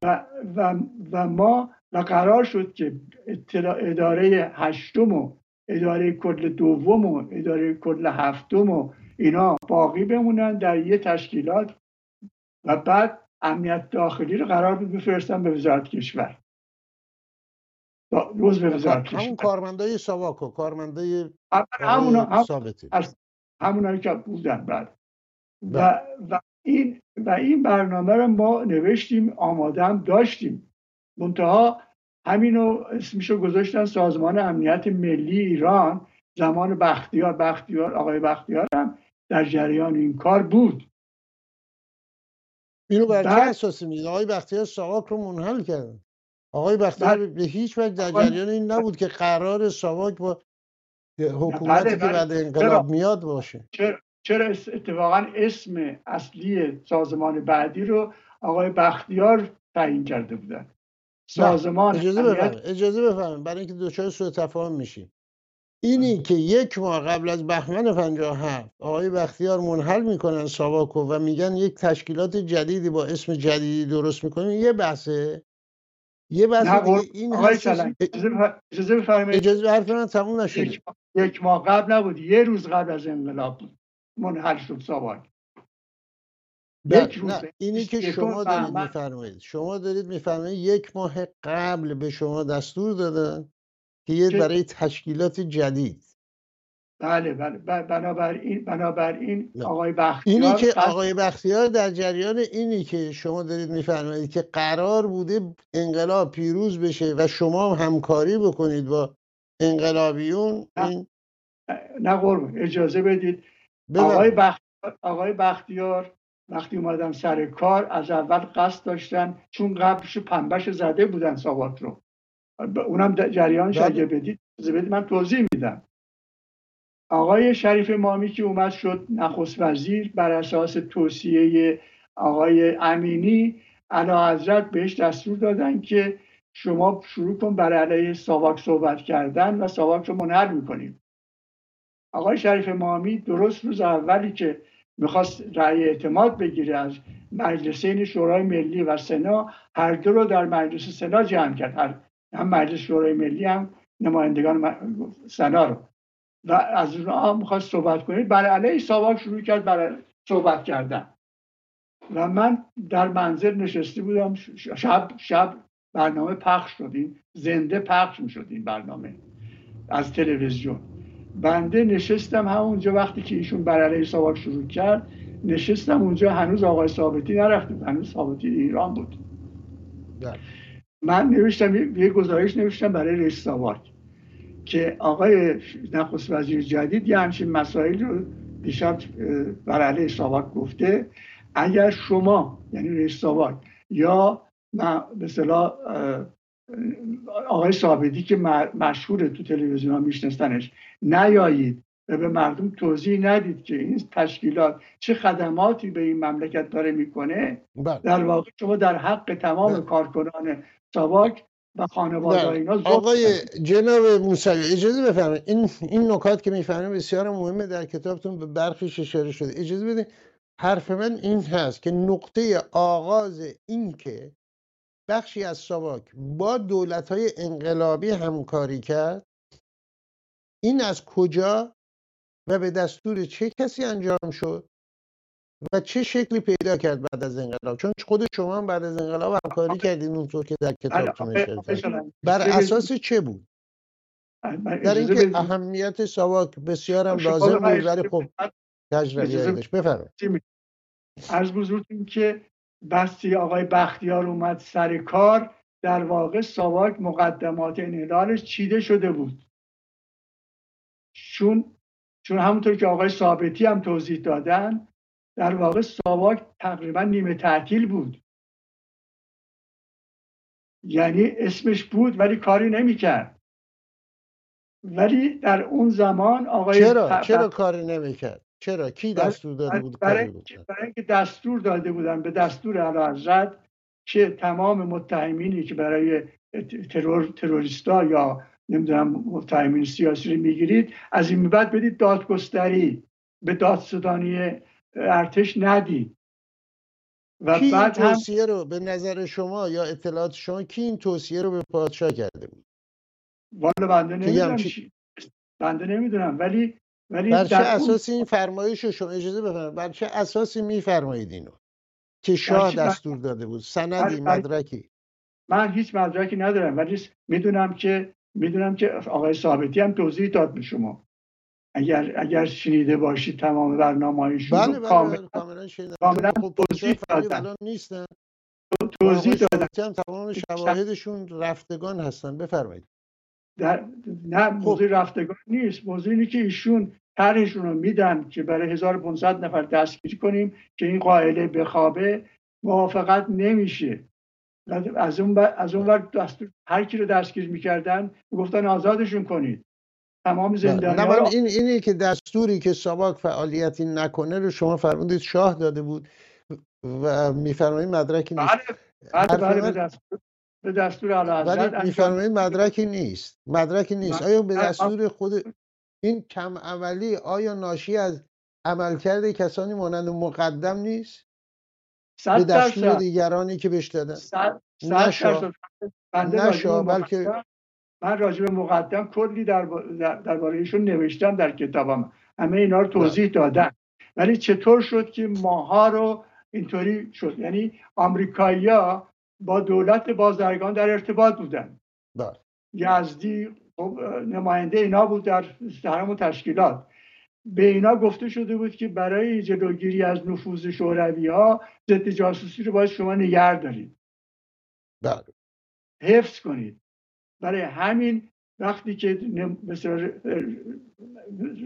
و, و, و ما و قرار شد که اداره هشتم و اداره کل دوم و اداره کل هفتم و اینا باقی بمونن در یه تشکیلات و بعد امنیت داخلی رو قرار بود بفرستن به وزارت کشور. روز به وزارت کشور. همون کارمندای ساواکو کارمندای همونا هم همونایی که بودن بعد. و, بله. و این و این برنامه رو ما نوشتیم آماده هم داشتیم. منتها همینو اسمشو گذاشتن سازمان امنیت ملی ایران زمان بختیار بختیار آقای بختیار هم در جریان این کار بود. اینو بر چه اساسی میگه آقای بختیار ساواک رو منحل کردن. آقای بختیار به هیچ وجه در جریان این نبود که قرار ساواک با حکومتی که بله. بعد انقلاب میاد باشه. چرا, چرا اتفاقا اسم اصلی سازمان بعدی رو آقای بختیار تعیین کرده بودن؟ سازمان اجازه بفرمایید اجازه بفرمایید. برای اینکه دوچار سوء تفاهم میشیم. اینی که یک ماه قبل از بهمن 57 آقای بختیار منحل می‌کنن ساواکو و میگن یک تشکیلات جدیدی با اسم جدیدی درست می‌کنیم. یه بحثه. یه بحث این اجازه بفرمایید اجازه حرف من تموم نشد. یک ماه قبل نبود. یه روز قبل از انقلاب بود منحل شد ساواک. یک روز. اینی که شما دارید میفرمایید. شما دارید میفرمایید یک ماه قبل به شما دستور دادن که یه برای تشکیلات جدید. بله بله. بنابراین بنابراین آقای بختیار اینی که آقای بختیار در جریان اینی که شما دارید میفرمایید که قرار بوده انقلاب پیروز بشه و شما همکاری بکنید با انقلابیون این نه قربون اجازه بدید. آقای بختیار, آقای بختیار وقتی اومدن سر کار از اول قصد داشتن چون قبلش پنبش زده بودن ساواک رو. اونم جریانش بله. اگه بدید من توضیح میدم. آقای شریف مامی که اومد شد نخست وزیر بر اساس توصیه آقای امینی علا حضرت بهش دستور دادن که شما شروع کن بر علیه ساواک صحبت کردن و ساواک رو منحل می‌کنیم. آقای شریف مامی درست روز اولی که می‌خواست رأی اعتماد بگیره از مجلسین شورای ملی و سنا هر دو رو در مجلس سنا جمع کرد. هم مجلس شورای ملی هم نمایندگان سنا رو. و از اونها می‌خواست صحبت کنید برای علیه ساواک شروع کرد برای صحبت کردن. و من در منزل نشسته بودم. شب شب برنامه پخش شدیم زنده پخش می‌شد این برنامه از تلویزیون. بنده نشستم همونجا وقتی که ایشون بر علیه ساواک شروع کرد نشستم اونجا. هنوز آقای ثابتی نرفته هنوز ثابتی ایران بود. بله. من نوشتم یه گزارش نوشتم برای ساواک که آقای نخست وزیر جدید یه همچین مسائل رو دیشب بر علیه ساواک گفته اگر شما یعنی رئیس ساواک یا مثلا آقای ثابتی که مشهور تو تلویزیون ها میشنستنش نیایید و به مردم توضیح ندید که این تشکیلات چه خدماتی به این مملکت داره می‌کنه بله. در واقع شما در حق تمام بله. کارکنان ساواک و خانواده اینا آقای جناب موسوی اجازه بفرمایید. این این نکات که می‌فهمیم بسیار مهمه در کتابتون به برخیش اشاره شده. اجازه بدید حرف من این هست که نقطه آغاز این که بخشی از ساواک با دولت های انقلابی همکاری کرد این از کجا و به دستور چه کسی انجام شد؟ و چه شکلی پیدا کرد بعد از انقلاب؟ چون خود شما هم بعد از انقلاب همکاری کردین اونطور که در کتابتون اشاره بر اساس چه بود؟ در اینکه اهمیت ساواک بسیار هم لازم بود ولی خب تجربه بفرمایید. از بزرگتون که بستی آقای بختیار اومد سر کار در واقع ساواک مقدمات انحلالش چیده شده بود. چون چون همونطور که آقای ثابتی هم توضیح دادن در واقع ساواک تقریبا نیمه تعطیل بود. یعنی اسمش بود ولی کاری نمی‌کرد. ولی در اون زمان آقای چرا؟ چرا کاری نمی‌کرد؟ چرا؟ کی دستور داده بود برای, برای اینکه دستور داده بودن به دستور اعلی که تمام متهمینی که برای ترور تروریستا یا نمی‌دونم متهمین سیاسی رو می‌گیرید از این بعد بدید دادگستری به دادستانی ارتش ندید. و کی بعد این توصیه رو به نظر شما یا اطلاعات شما کی این توصیه رو به پادشاه کرده بود؟ والا بنده نمی‌دونم بنده نمی‌دونم. ولی ولی بر چه اساسی این فرمایش رو شما اجازه بفرمایید. بر چه اساسی میفرمایید اینو که شاه دستور داده بود؟ سندی مدرکی. من هیچ مدرکی ندارم. ولی می‌دونم که می‌دونم که آقای ثابتی هم توضیح داد به شما. اگر اگر شنیده باشید تمام برنامه هایشون بله بله کاملا کاملا توضیح دادن. نیستن. توضیح دادن. تمام شواهدشون رفتگان هستن. بفرمایید. در نه خب. موضوع رفتگان نیست. موضوع اینه که ایشون طرحشون رو میدن که برای 1500 نفر دستگیری کنیم که این قائله بخوابه. موافقت نمیشه. از اون از اون دستور هر کی رو دستگیر می‌کردن گفتن آزادشون کنید. تمام زندانی نه این اینی که دستوری که ساواک فعالیتی نکنه رو شما فرمودید شاه داده بود و میفرمایید مدرکی نیست. بله بله, بله به دستور به دستور ولی میفرمایید مدرکی نیست. مدرکی نیست. آیا به دستور خود این کم عملی آیا ناشی از عملکرد کسانی مانند مقدم نیست؟ به دستور دیگرانی که بهش دادن. نشا نشا بلکه من راجع به مقدم کلی در درباره ایشون نوشتم در کتابم. همه اینا رو توضیح بله. دادن. ولی چطور شد که ماها رو اینطوری شد؟ یعنی آمریکایی‌ها با دولت بازرگان در ارتباط بودن. بله. یزدی خب، نماینده اینا بود در همون تشکیلات. به اینا گفته شده بود که برای جلوگیری از نفوذ شوروی ها ضد جاسوسی رو باید شما نگه دارید بله. حفظ کنید. برای همین وقتی که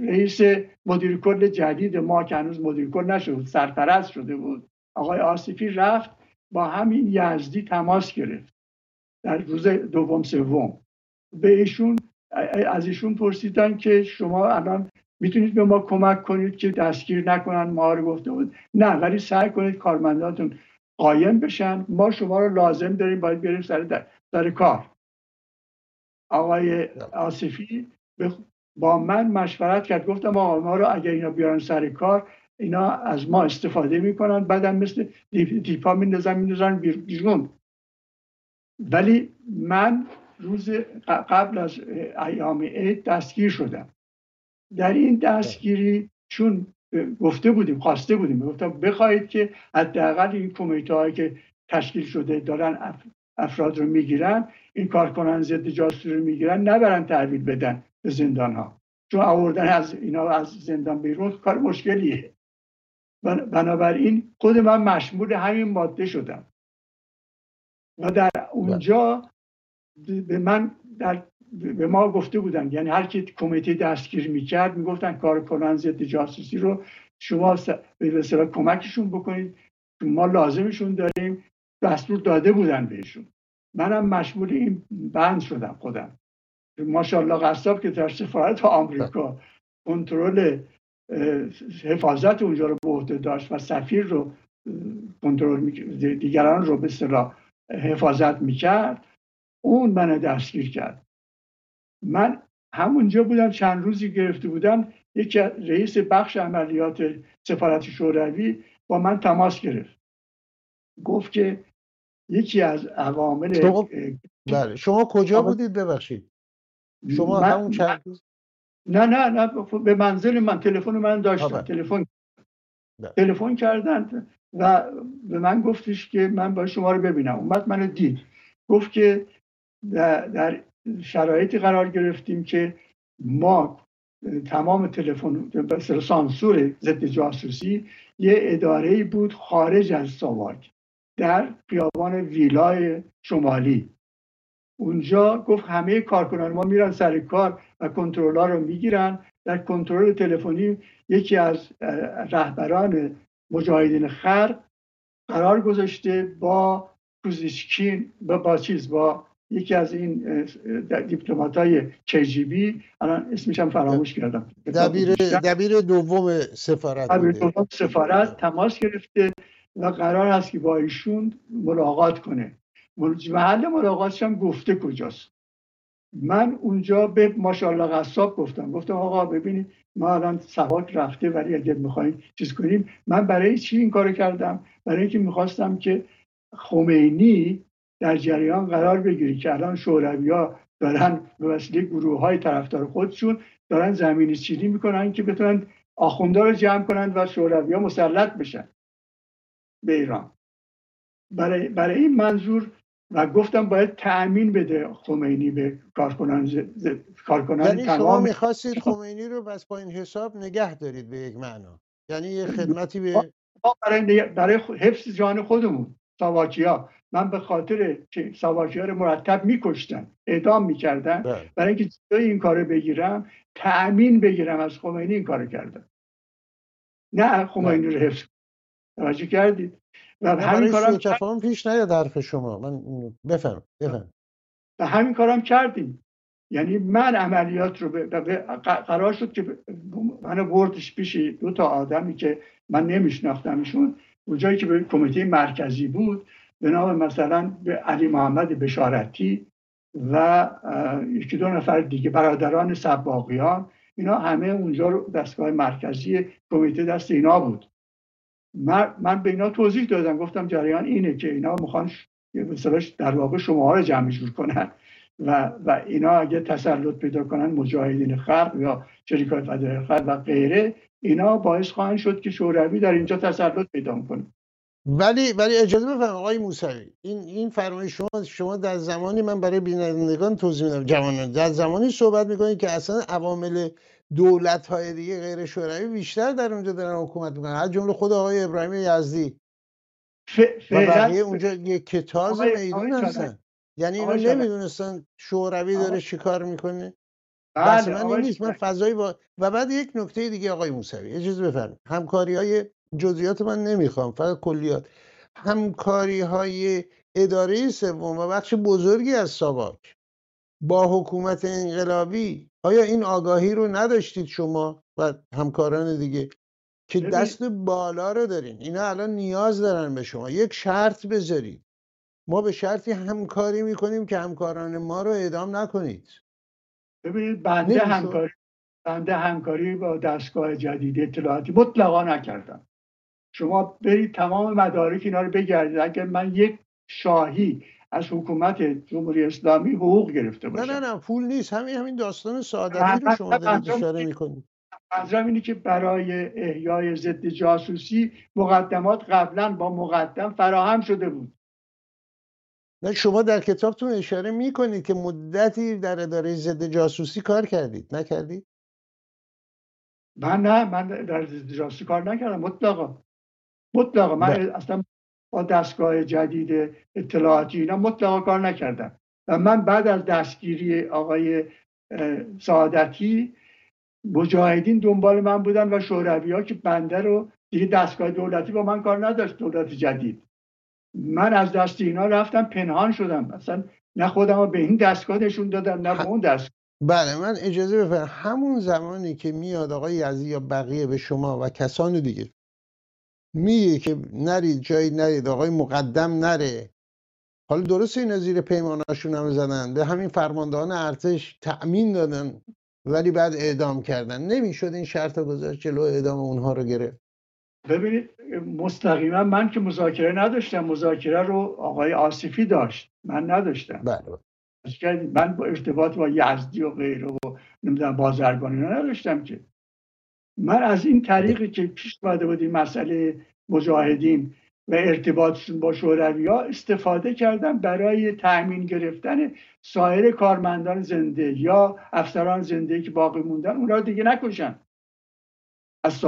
رئیس مدیر کل جدید ما که هنوز مدیر کل نشده بود سرپرست شده بود آقای آصفی رفت با همین یزدی تماس گرفت در روز دوم سوم. به ایشون از ایشون پرسیدن که شما الان می‌تونید به ما کمک کنید که دستگیر نکنن ما رو گفته بود. نه ولی سعی کنید کارمنداتون قایم بشن. ما شما رو لازم داریم باید بریم سر, در کار. آقای آصفی با من مشورت کرد. گفتم آقا ما رو اگر اینا بیارن سر کار اینا از ما استفاده می‌کنن. بعدم مثل دیپا میندازن میندازن بیرون ولی من روز قبل از ایام عید دستگیر شدم. در این دستگیری چون گفته بودیم خواسته بودیم. گفتم بخواهید که حداقل این کمیته هایی که تشکیل شده دارن افراد رو می‌گیرن این کارکنان ضد جاسوسی رو می‌گیرن نبرن تحویل بدن به زندان ها چون آوردن از اینا از زندان بیرون کار مشکلیه. بنابراین خود من مشمول همین ماده شدم. و در اونجا به من در به ما گفته بودن یعنی هر کی کمیته دستگیر می‌کرد می‌گفتن کارکنان ضد جاسوسی رو شما به کمکشون بکنید. ما لازمشون داریم دستور داده بودن بهشون. منم مشمول این بند شدم خودم. ماشاءالله قصاب که در سفارت آمریکا. کنترل حفاظت اونجا رو به عهده داشت و سفیر رو کنترل دیگران رو به اصطلاح حفاظت می‌کرد. اون من دستگیر کرد. من همونجا بودم چند روزی گرفته بودم یکی رئیس بخش عملیات سفارت شوروی با من تماس گرفت. گفت که یکی از عوامل شما, بله. شما کجا بودید ببخشید شما من... همون چند نه نه نه به منزل من تلفن من داشتم بله. تلفن بله. تلفن کردن و به من گفتش که من با شما رو ببینم اومد منو دید گفت که در شرایطی قرار گرفتیم که ما تمام تلفن سانسور ضد جاسوسی یه اداره بود خارج از ساواک در خیابان ویلای شمالی. اونجا گفت همه کارکنان ما میرن سر کار و کنترلها رو می‌گیرن. در کنترل تلفنی یکی از رهبران مجاهدین خر قرار گذاشته با کوزیشکین با, با چیز با یکی از این دیپلمات های کجیبی الان اسمش هم فراموش کردم. دبیر, دبیر دوم سفارت دبیر دوم سفارت تماس گرفته. و قرار هست که با ایشون ملاقات کنه. محل ملاقاتش هم گفته کجاست. من اونجا به ماشاءالله قصاب گفتم. گفتم آقا ببینید ما الان سواک رفته ولی اگر می‌خوایم چیز کنیم. من برای چی این کارو کردم؟ برای اینکه می‌خواستم که خمینی در جریان قرار بگیری که الان شوروی ها دارن به وسیله گروه های طرفدار خودشون دارن زمینی چینی می‌کنن که بتونن آخونده رو جمع کنند و شوروی ها مسلط بشن. به ایران. برای, برای این منظور و گفتم باید تأمین بده خمینی به کارکنان ز... کارکنان یعنی شما می‌خواستید خمینی رو بس با این حساب نگه دارید به یک معنا. یعنی یه خدمتی به برای, برای حفظ جان خودمون ساواکیا. من به خاطر که رو مرتب میکشتن اعدام می‌کردن بله. برای اینکه جای این کارو بگیرم تأمین بگیرم از خمینی این کارو کردم. نه خمینی رو حفظ توجه کردید. و همین کارم پیش نیاد حرف شما. من بفهم بفهم. و همین کارم کردیم. یعنی من عملیات رو قرار شد که من بردش پیش دو تا آدمی که من نمیشناختمشون اونجایی که به کمیته مرکزی بود به نام مثلا به علی محمد بشارتی و یکی دو نفر دیگه برادران سباقیان اینا همه اونجا رو دستگاه مرکزی کمیته دست اینا بود. من, به اینا توضیح دادم. گفتم جریان اینه که اینا می‌خوان در واقع شما رو جمع جور کنن. و, و اینا اگه تسلط پیدا کنن مجاهدین خلق یا شریکای فدای خلق و غیره اینا باعث خواهند شد که شوروی در اینجا تسلط پیدا کنه. ولی ولی اجازه بفرمایید آقای موسوی. این این فرمایش شما شما در زمانی من برای بینندگان توضیح میدم جوانان. در زمانی صحبت می‌کنید که اصلا عوامل دولت های دیگه غیر شوروی بیشتر در اونجا دارن حکومت می‌کنن. از جمله خود آقای ابراهیم یزدی. و بقیه اونجا یک کتاز میدون هستن یعنی اینو نمی‌دونستن شوروی داره چیکار می‌کنه. بحث من این نیست. من فضایی با و بعد یک نکته دیگه آقای موسوی اجازه بفرمایید. همکاری های جزئیات من نمی‌خوام فقط کلیات. همکاری های اداره سوم و بخش بزرگی از ساواک با حکومت انقلابی آیا این آگاهی رو نداشتید شما و همکاران دیگه که دست بالا رو دارین؟ اینا الان نیاز دارن به شما. یک شرط بذارید. ما به شرطی همکاری می‌کنیم که همکاران ما رو اعدام نکنید. ببینید بنده همکاری بنده همکاری با دستگاه جدید اطلاعاتی مطلقا نکردم. شما برید تمام مدارک اینا رو بگردید. اگر من یک شاهی از حکومت جمهوری اسلامی حقوق گرفته باشم نه نه نه پول نیست. همین همین داستان سعادتی رو شما دارید اشاره می‌کنید. منظورم اینه که برای احیای ضد جاسوسی مقدمات قبلا با مقدم فراهم شده بود. نه شما در کتابتون اشاره می‌کنید که مدتی در اداره ضد جاسوسی کار کردید. نکردید؟ من نه من در ضد جاسوسی کار نکردم مطلقا. مطلقا. من بله. اصلا با دستگاه جدید اطلاعاتی اینا مطلقا کار نکردم. و من بعد از دستگیری آقای سعادتی مجاهدین دنبال من بودن و شوروی ها که بنده رو دیگه دستگاه دولتی با من کار نداشت دولت جدید. من از دست اینا رفتم پنهان شدم. اصلا نه خودم رو به این دستگاه نشون دادم نه به اون دستگاه. بله من اجازه بفرم همون زمانی که میاد آقای یزی یا بقیه به شما و کسان دیگه میگه که نرید جایی نرید آقای مقدم نره. حالا درست این زیر پیماناشون هم زدن. به همین فرماندهان ارتش تأمین دادن ولی بعد اعدام کردن. نمی‌شد این شرط گذاشت جلو اعدام اونها رو گرفت. ببینید مستقیما من که مذاکره نداشتم مذاکره رو آقای آصفی داشت. من نداشتم. بله. من با ارتباط با یزدی و غیره و نمی‌دونم بازرگانی نداشتم که. من از این طریقی که پیش اومده بود این مسئله مجاهدین و ارتباطشون با شوروی ها استفاده کردم برای تأمین گرفتن سایر کارمندان زنده یا افسران زنده که باقی موندن اونها دیگه نکشن. از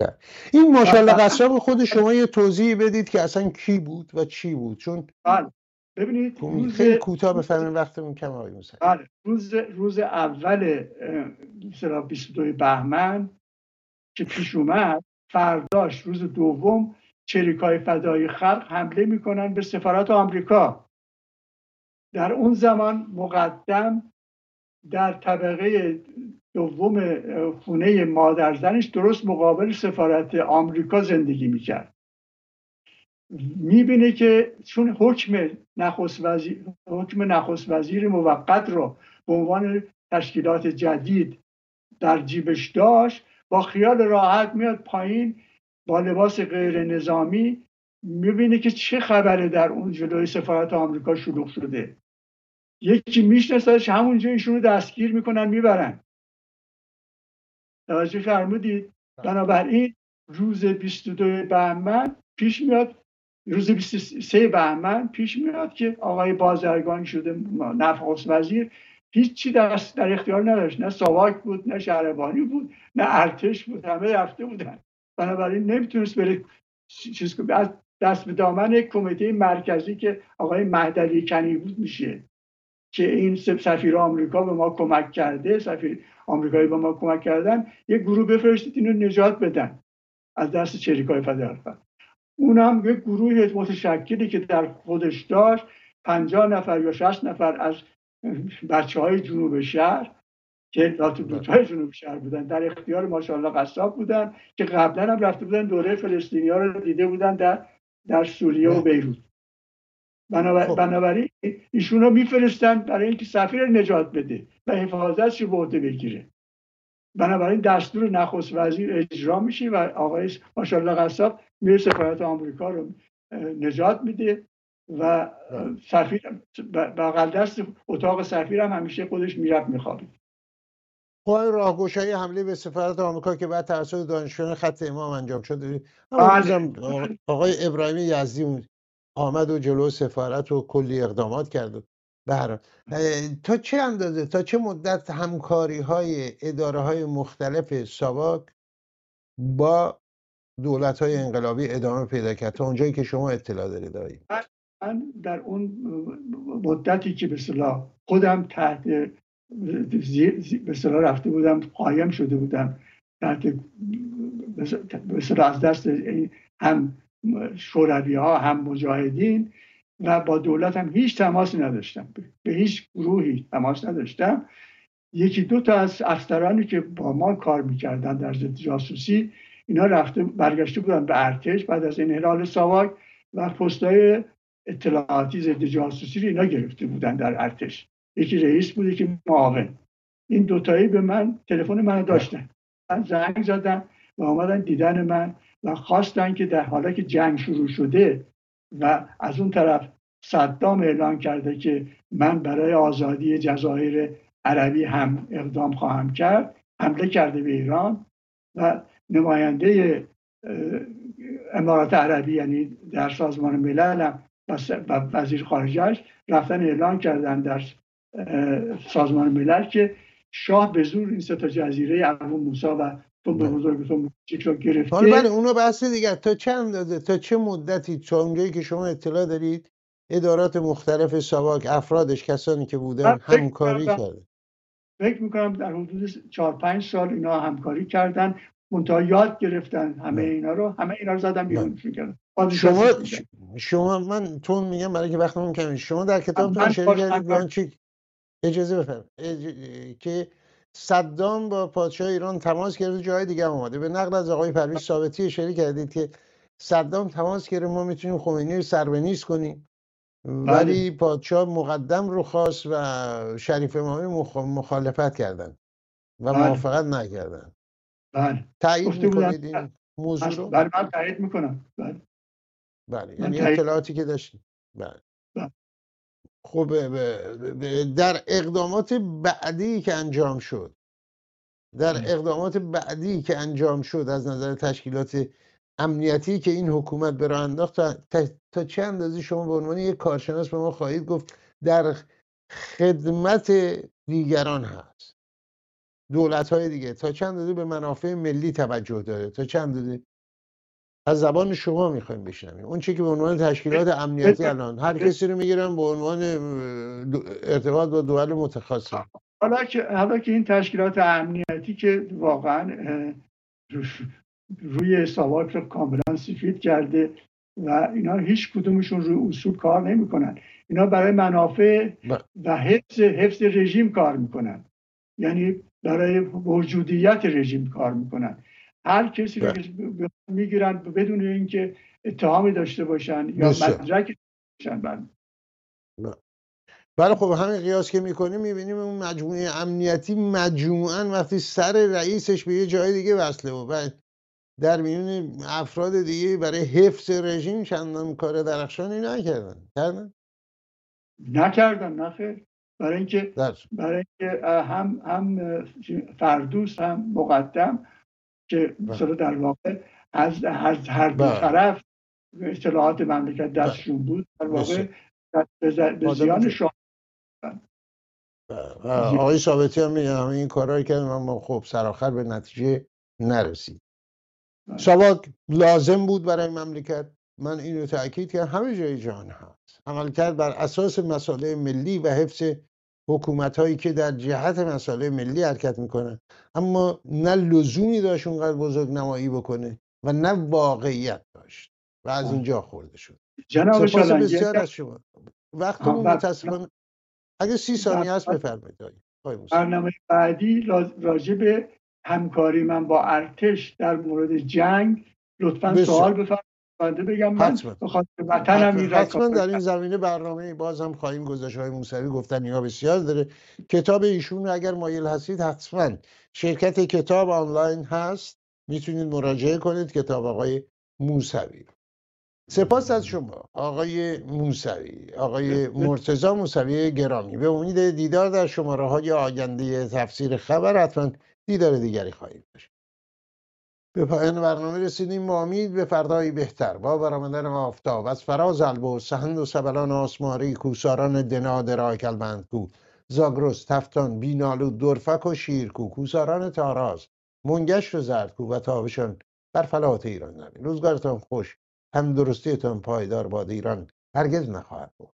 بله. این ماشاءالله قصاب خود شما یه توضیح بدید که اصلا کی بود و چی بود؟ چون بله. ببینید روز خیلی کوتاه بفرمایید وقتمون کم آقای بله روز روز اول مثلا 22 بهمن که پیش اومد فرداش روز دوم چریکای فدای خلق حمله می‌کنن به سفارت آمریکا. در اون زمان مقدم در طبقه دوم خونه مادرزنش درست مقابل سفارت آمریکا زندگی می‌کرد. می‌بینه که چون حکم نخست وزیر, حکم نخست وزیر موقت رو به عنوان تشکیلات جدید در جیبش داشت با خیال راحت میاد پایین با لباس غیر نظامی می‌بینه که چه خبره در اون جلوی سفارت آمریکا شلوغ شده. یکی میشناسدش همونجا ایشون رو دستگیر می‌کنن می‌برن. توجه فرمودید؟ بنابراین روز 22 بهمن پیش میاد روز 23 بهمن پیش میاد که آقای بازرگان شده نفخ وزیر. هیچی در, در اختیار نداشت. نه ساواک بود نه شهربانی بود نه ارتش بود همه رفته بودن. بنابراین نمی‌تونست بره چیز دست به دامن کمیته مرکزی که آقای مهدلی کنی بود میشه که این سفیر آمریکا به ما کمک کرده سفیر آمریکایی به ما کمک کردن یک گروه بفرستید اینو نجات بدن. از دست چریکای فدرال. اون هم یک گروه متشکلی که در خودش داشت پنجاه نفر یا شست نفر از بچه های جنوب شهر که های جنوب شهر بودن. در اختیار ماشاءالله قصاب بودن که قبلا هم رفته بودن دوره فلسطینی ها رو دیده بودن در در سوریه و بیروت. خب. بنابراین ایشون رو میفرستن برای اینکه سفیر نجات بده و حفاظتش رو به بگیره. بنابراین دستور نخست وزیر اجرا میشه و آقای ماشاءالله قصاب میره سفارت آمریکا رو نجات میده و سفیر بغل دست اتاق سفیر هم همیشه خودش می‌رفت میخوابید پای راهگشایی حمله به سفارت آمریکا که بعد توسط دانشجویان خط امام انجام شد. بله. آقای ابراهیم یزدی آمد و جلو سفارت و کلی اقدامات کرد بله تا چه اندازه؟ تا چه مدت همکاری های اداره های مختلف ساواک با دولت های انقلابی ادامه پیدا کرد تا اونجایی که شما اطلاع دارید آقای. من در اون مدتی که به خودم تحت به رفته بودم قایم شده بودم تحت به از دست هم شوروی ها هم مجاهدین و با دولت هم هیچ تماس نداشتم. به هیچ گروهی تماس نداشتم. یکی دو تا از افسرانی که با ما کار می‌کردن در ضد جاسوسی اینا رفته برگشته بودن به ارتش بعد از انحلال ساواک و پستای اطلاعاتی ضد جاسوسی رو اینا گرفته بودن در ارتش. یکی رئیس بود یکی معاون. این دوتایی به من تلفن من داشتن. من زنگ زدن و آمدن دیدن من و خواستن که در حالا که جنگ شروع شده و از اون طرف صدام اعلان کرده که من برای آزادی جزایر عربی هم اقدام خواهم کرد حمله کرده به ایران و نماینده امارات عربی یعنی در سازمان ملل هم و وزیر خارجهش رفتن اعلان کردن در سازمان ملل که شاه به زور این سه تا جزیره ابو موسا و تو به بزرگ تو رو گرفته. بله اونو بحث دیگر. تا چند داده تا چه مدتی؟ تا اونجایی که شما اطلاع دارید ادارات مختلف ساواک افرادش کسانی که بودن همکاری کرده فکر می‌کنم در حدود چهار پنج سال اینا همکاری کردن. منتها یاد گرفتن همه اینا رو همه اینا رو زدن بیرون کردن شما شما من تون میگم برای که وقتمون کمی شما در کتاب شریک کردید چی اجازه بفرم که صدام با پادشاه ایران تماس گرفت جای دیگه اومده. به نقل از آقای پرویز ثابتی اشاره کردید که صدام تماس گرفت ما می‌تونیم خمینی رو سربنیز کنیم. ولی بله. پادشاه مقدم رو خواست و شریف امامی مخالفت کردن و بله. موافقت نکردن. بله. تایید می‌کنید این موضوع رو؟ بله من تایید می‌کنم. بله. بله یعنی اطلاعاتی که داشتید بله. خب در اقدامات بعدی که انجام شد در اقدامات بعدی که انجام شد از نظر تشکیلات امنیتی که این حکومت به راه انداخت تا, تا چه اندازه شما به عنوان یک کارشناس به ما خواهید گفت در خدمت دیگران هست؟ دولت های دیگه. تا چند اندازه به منافع ملی توجه داره. تا چند اندازه از زبان شما می‌خوایم بشنویم. اون چی که به عنوان تشکیلات امنیتی الان. هر کسی رو می‌گیرن به عنوان ارتباط با دول متخصص حالا که حالا که این تشکیلات امنیتی که واقعا روی ساواک رو کاملا سفید کرده و اینا هیچ کدومشون روی اصول کار نمی‌کنن. اینا برای منافع و حفظ حفظ رژیم کار می‌کنن. یعنی برای وجودیت رژیم کار می‌کنن. هر کسی رو بله. می‌گیرن بدون اینکه اتهامی داشته باشن یا مدرک باشن بله. بله. خب همین قیاس که می‌کنیم می‌بینیم اون مجموعه امنیتی مجموعا وقتی سر رئیسش به یه جای دیگه وصله و بعد در میون افراد دیگه برای حفظ رژیم چندان کار درخشانی نکردن. کردن؟ نکردن نخیر برای اینکه برای اینکه هم هم فردوس هم مقدم که مثلا در واقع از هر دو بله. طرف اطلاعات مملکت بله. دستشون بود در واقع به زیان بله. آقای ثابتی هم میگه همه این کارهایی که ما خب سرآخر به نتیجه نرسید. سواک لازم بود برای مملکت؟ من اینو تاکید کردم. همه جای جهان هست عمل کرد بر اساس مسائل ملی و حفظ حکومت هایی که در جهت مسائل ملی حرکت می‌کنن. اما نه لزومی داشت اونقدر بزرگ نمایی بکنه و نه واقعیت داشت و از اینجا خورده شد. جناب بسیار از شما. وقتمون متاسفانه اگه سی ثانیه هست بفرمایید برنامه بعدی راجع به همکاری من با ارتش در مورد جنگ لطفا سوال بفرمایید. بگم من وطنم حتما. در این زمینه برنامه باز هم خواهیم گذاشت. های موسوی گفتن اینا بسیار داره. کتاب ایشون اگر مایل هستید حتما. شرکت کتاب آنلاین هست. می‌تونید مراجعه کنید. کتاب آقای موسوی. سپاس از شما آقای موسوی. آقای مرتزا موسوی گرامی. به امید دیدار در شماره های آینده تفسیر خبر حتما دیدار دیگری خواهید داشت. به پایان برنامه رسیدیم. با امید به فردایی بهتر. با برآمدن آفتاب از فراز البرز سهند و سبلان آسماری کوساران دنا درای کو زاگرس تفتان بینالو درفک و شیرکو کوساران تاراز منگشت و زردکو و تابشان بر فلات ایران زمین روزگارتان خوش هم درستیتان پایدار باد ایران. هرگز نخواهد بود.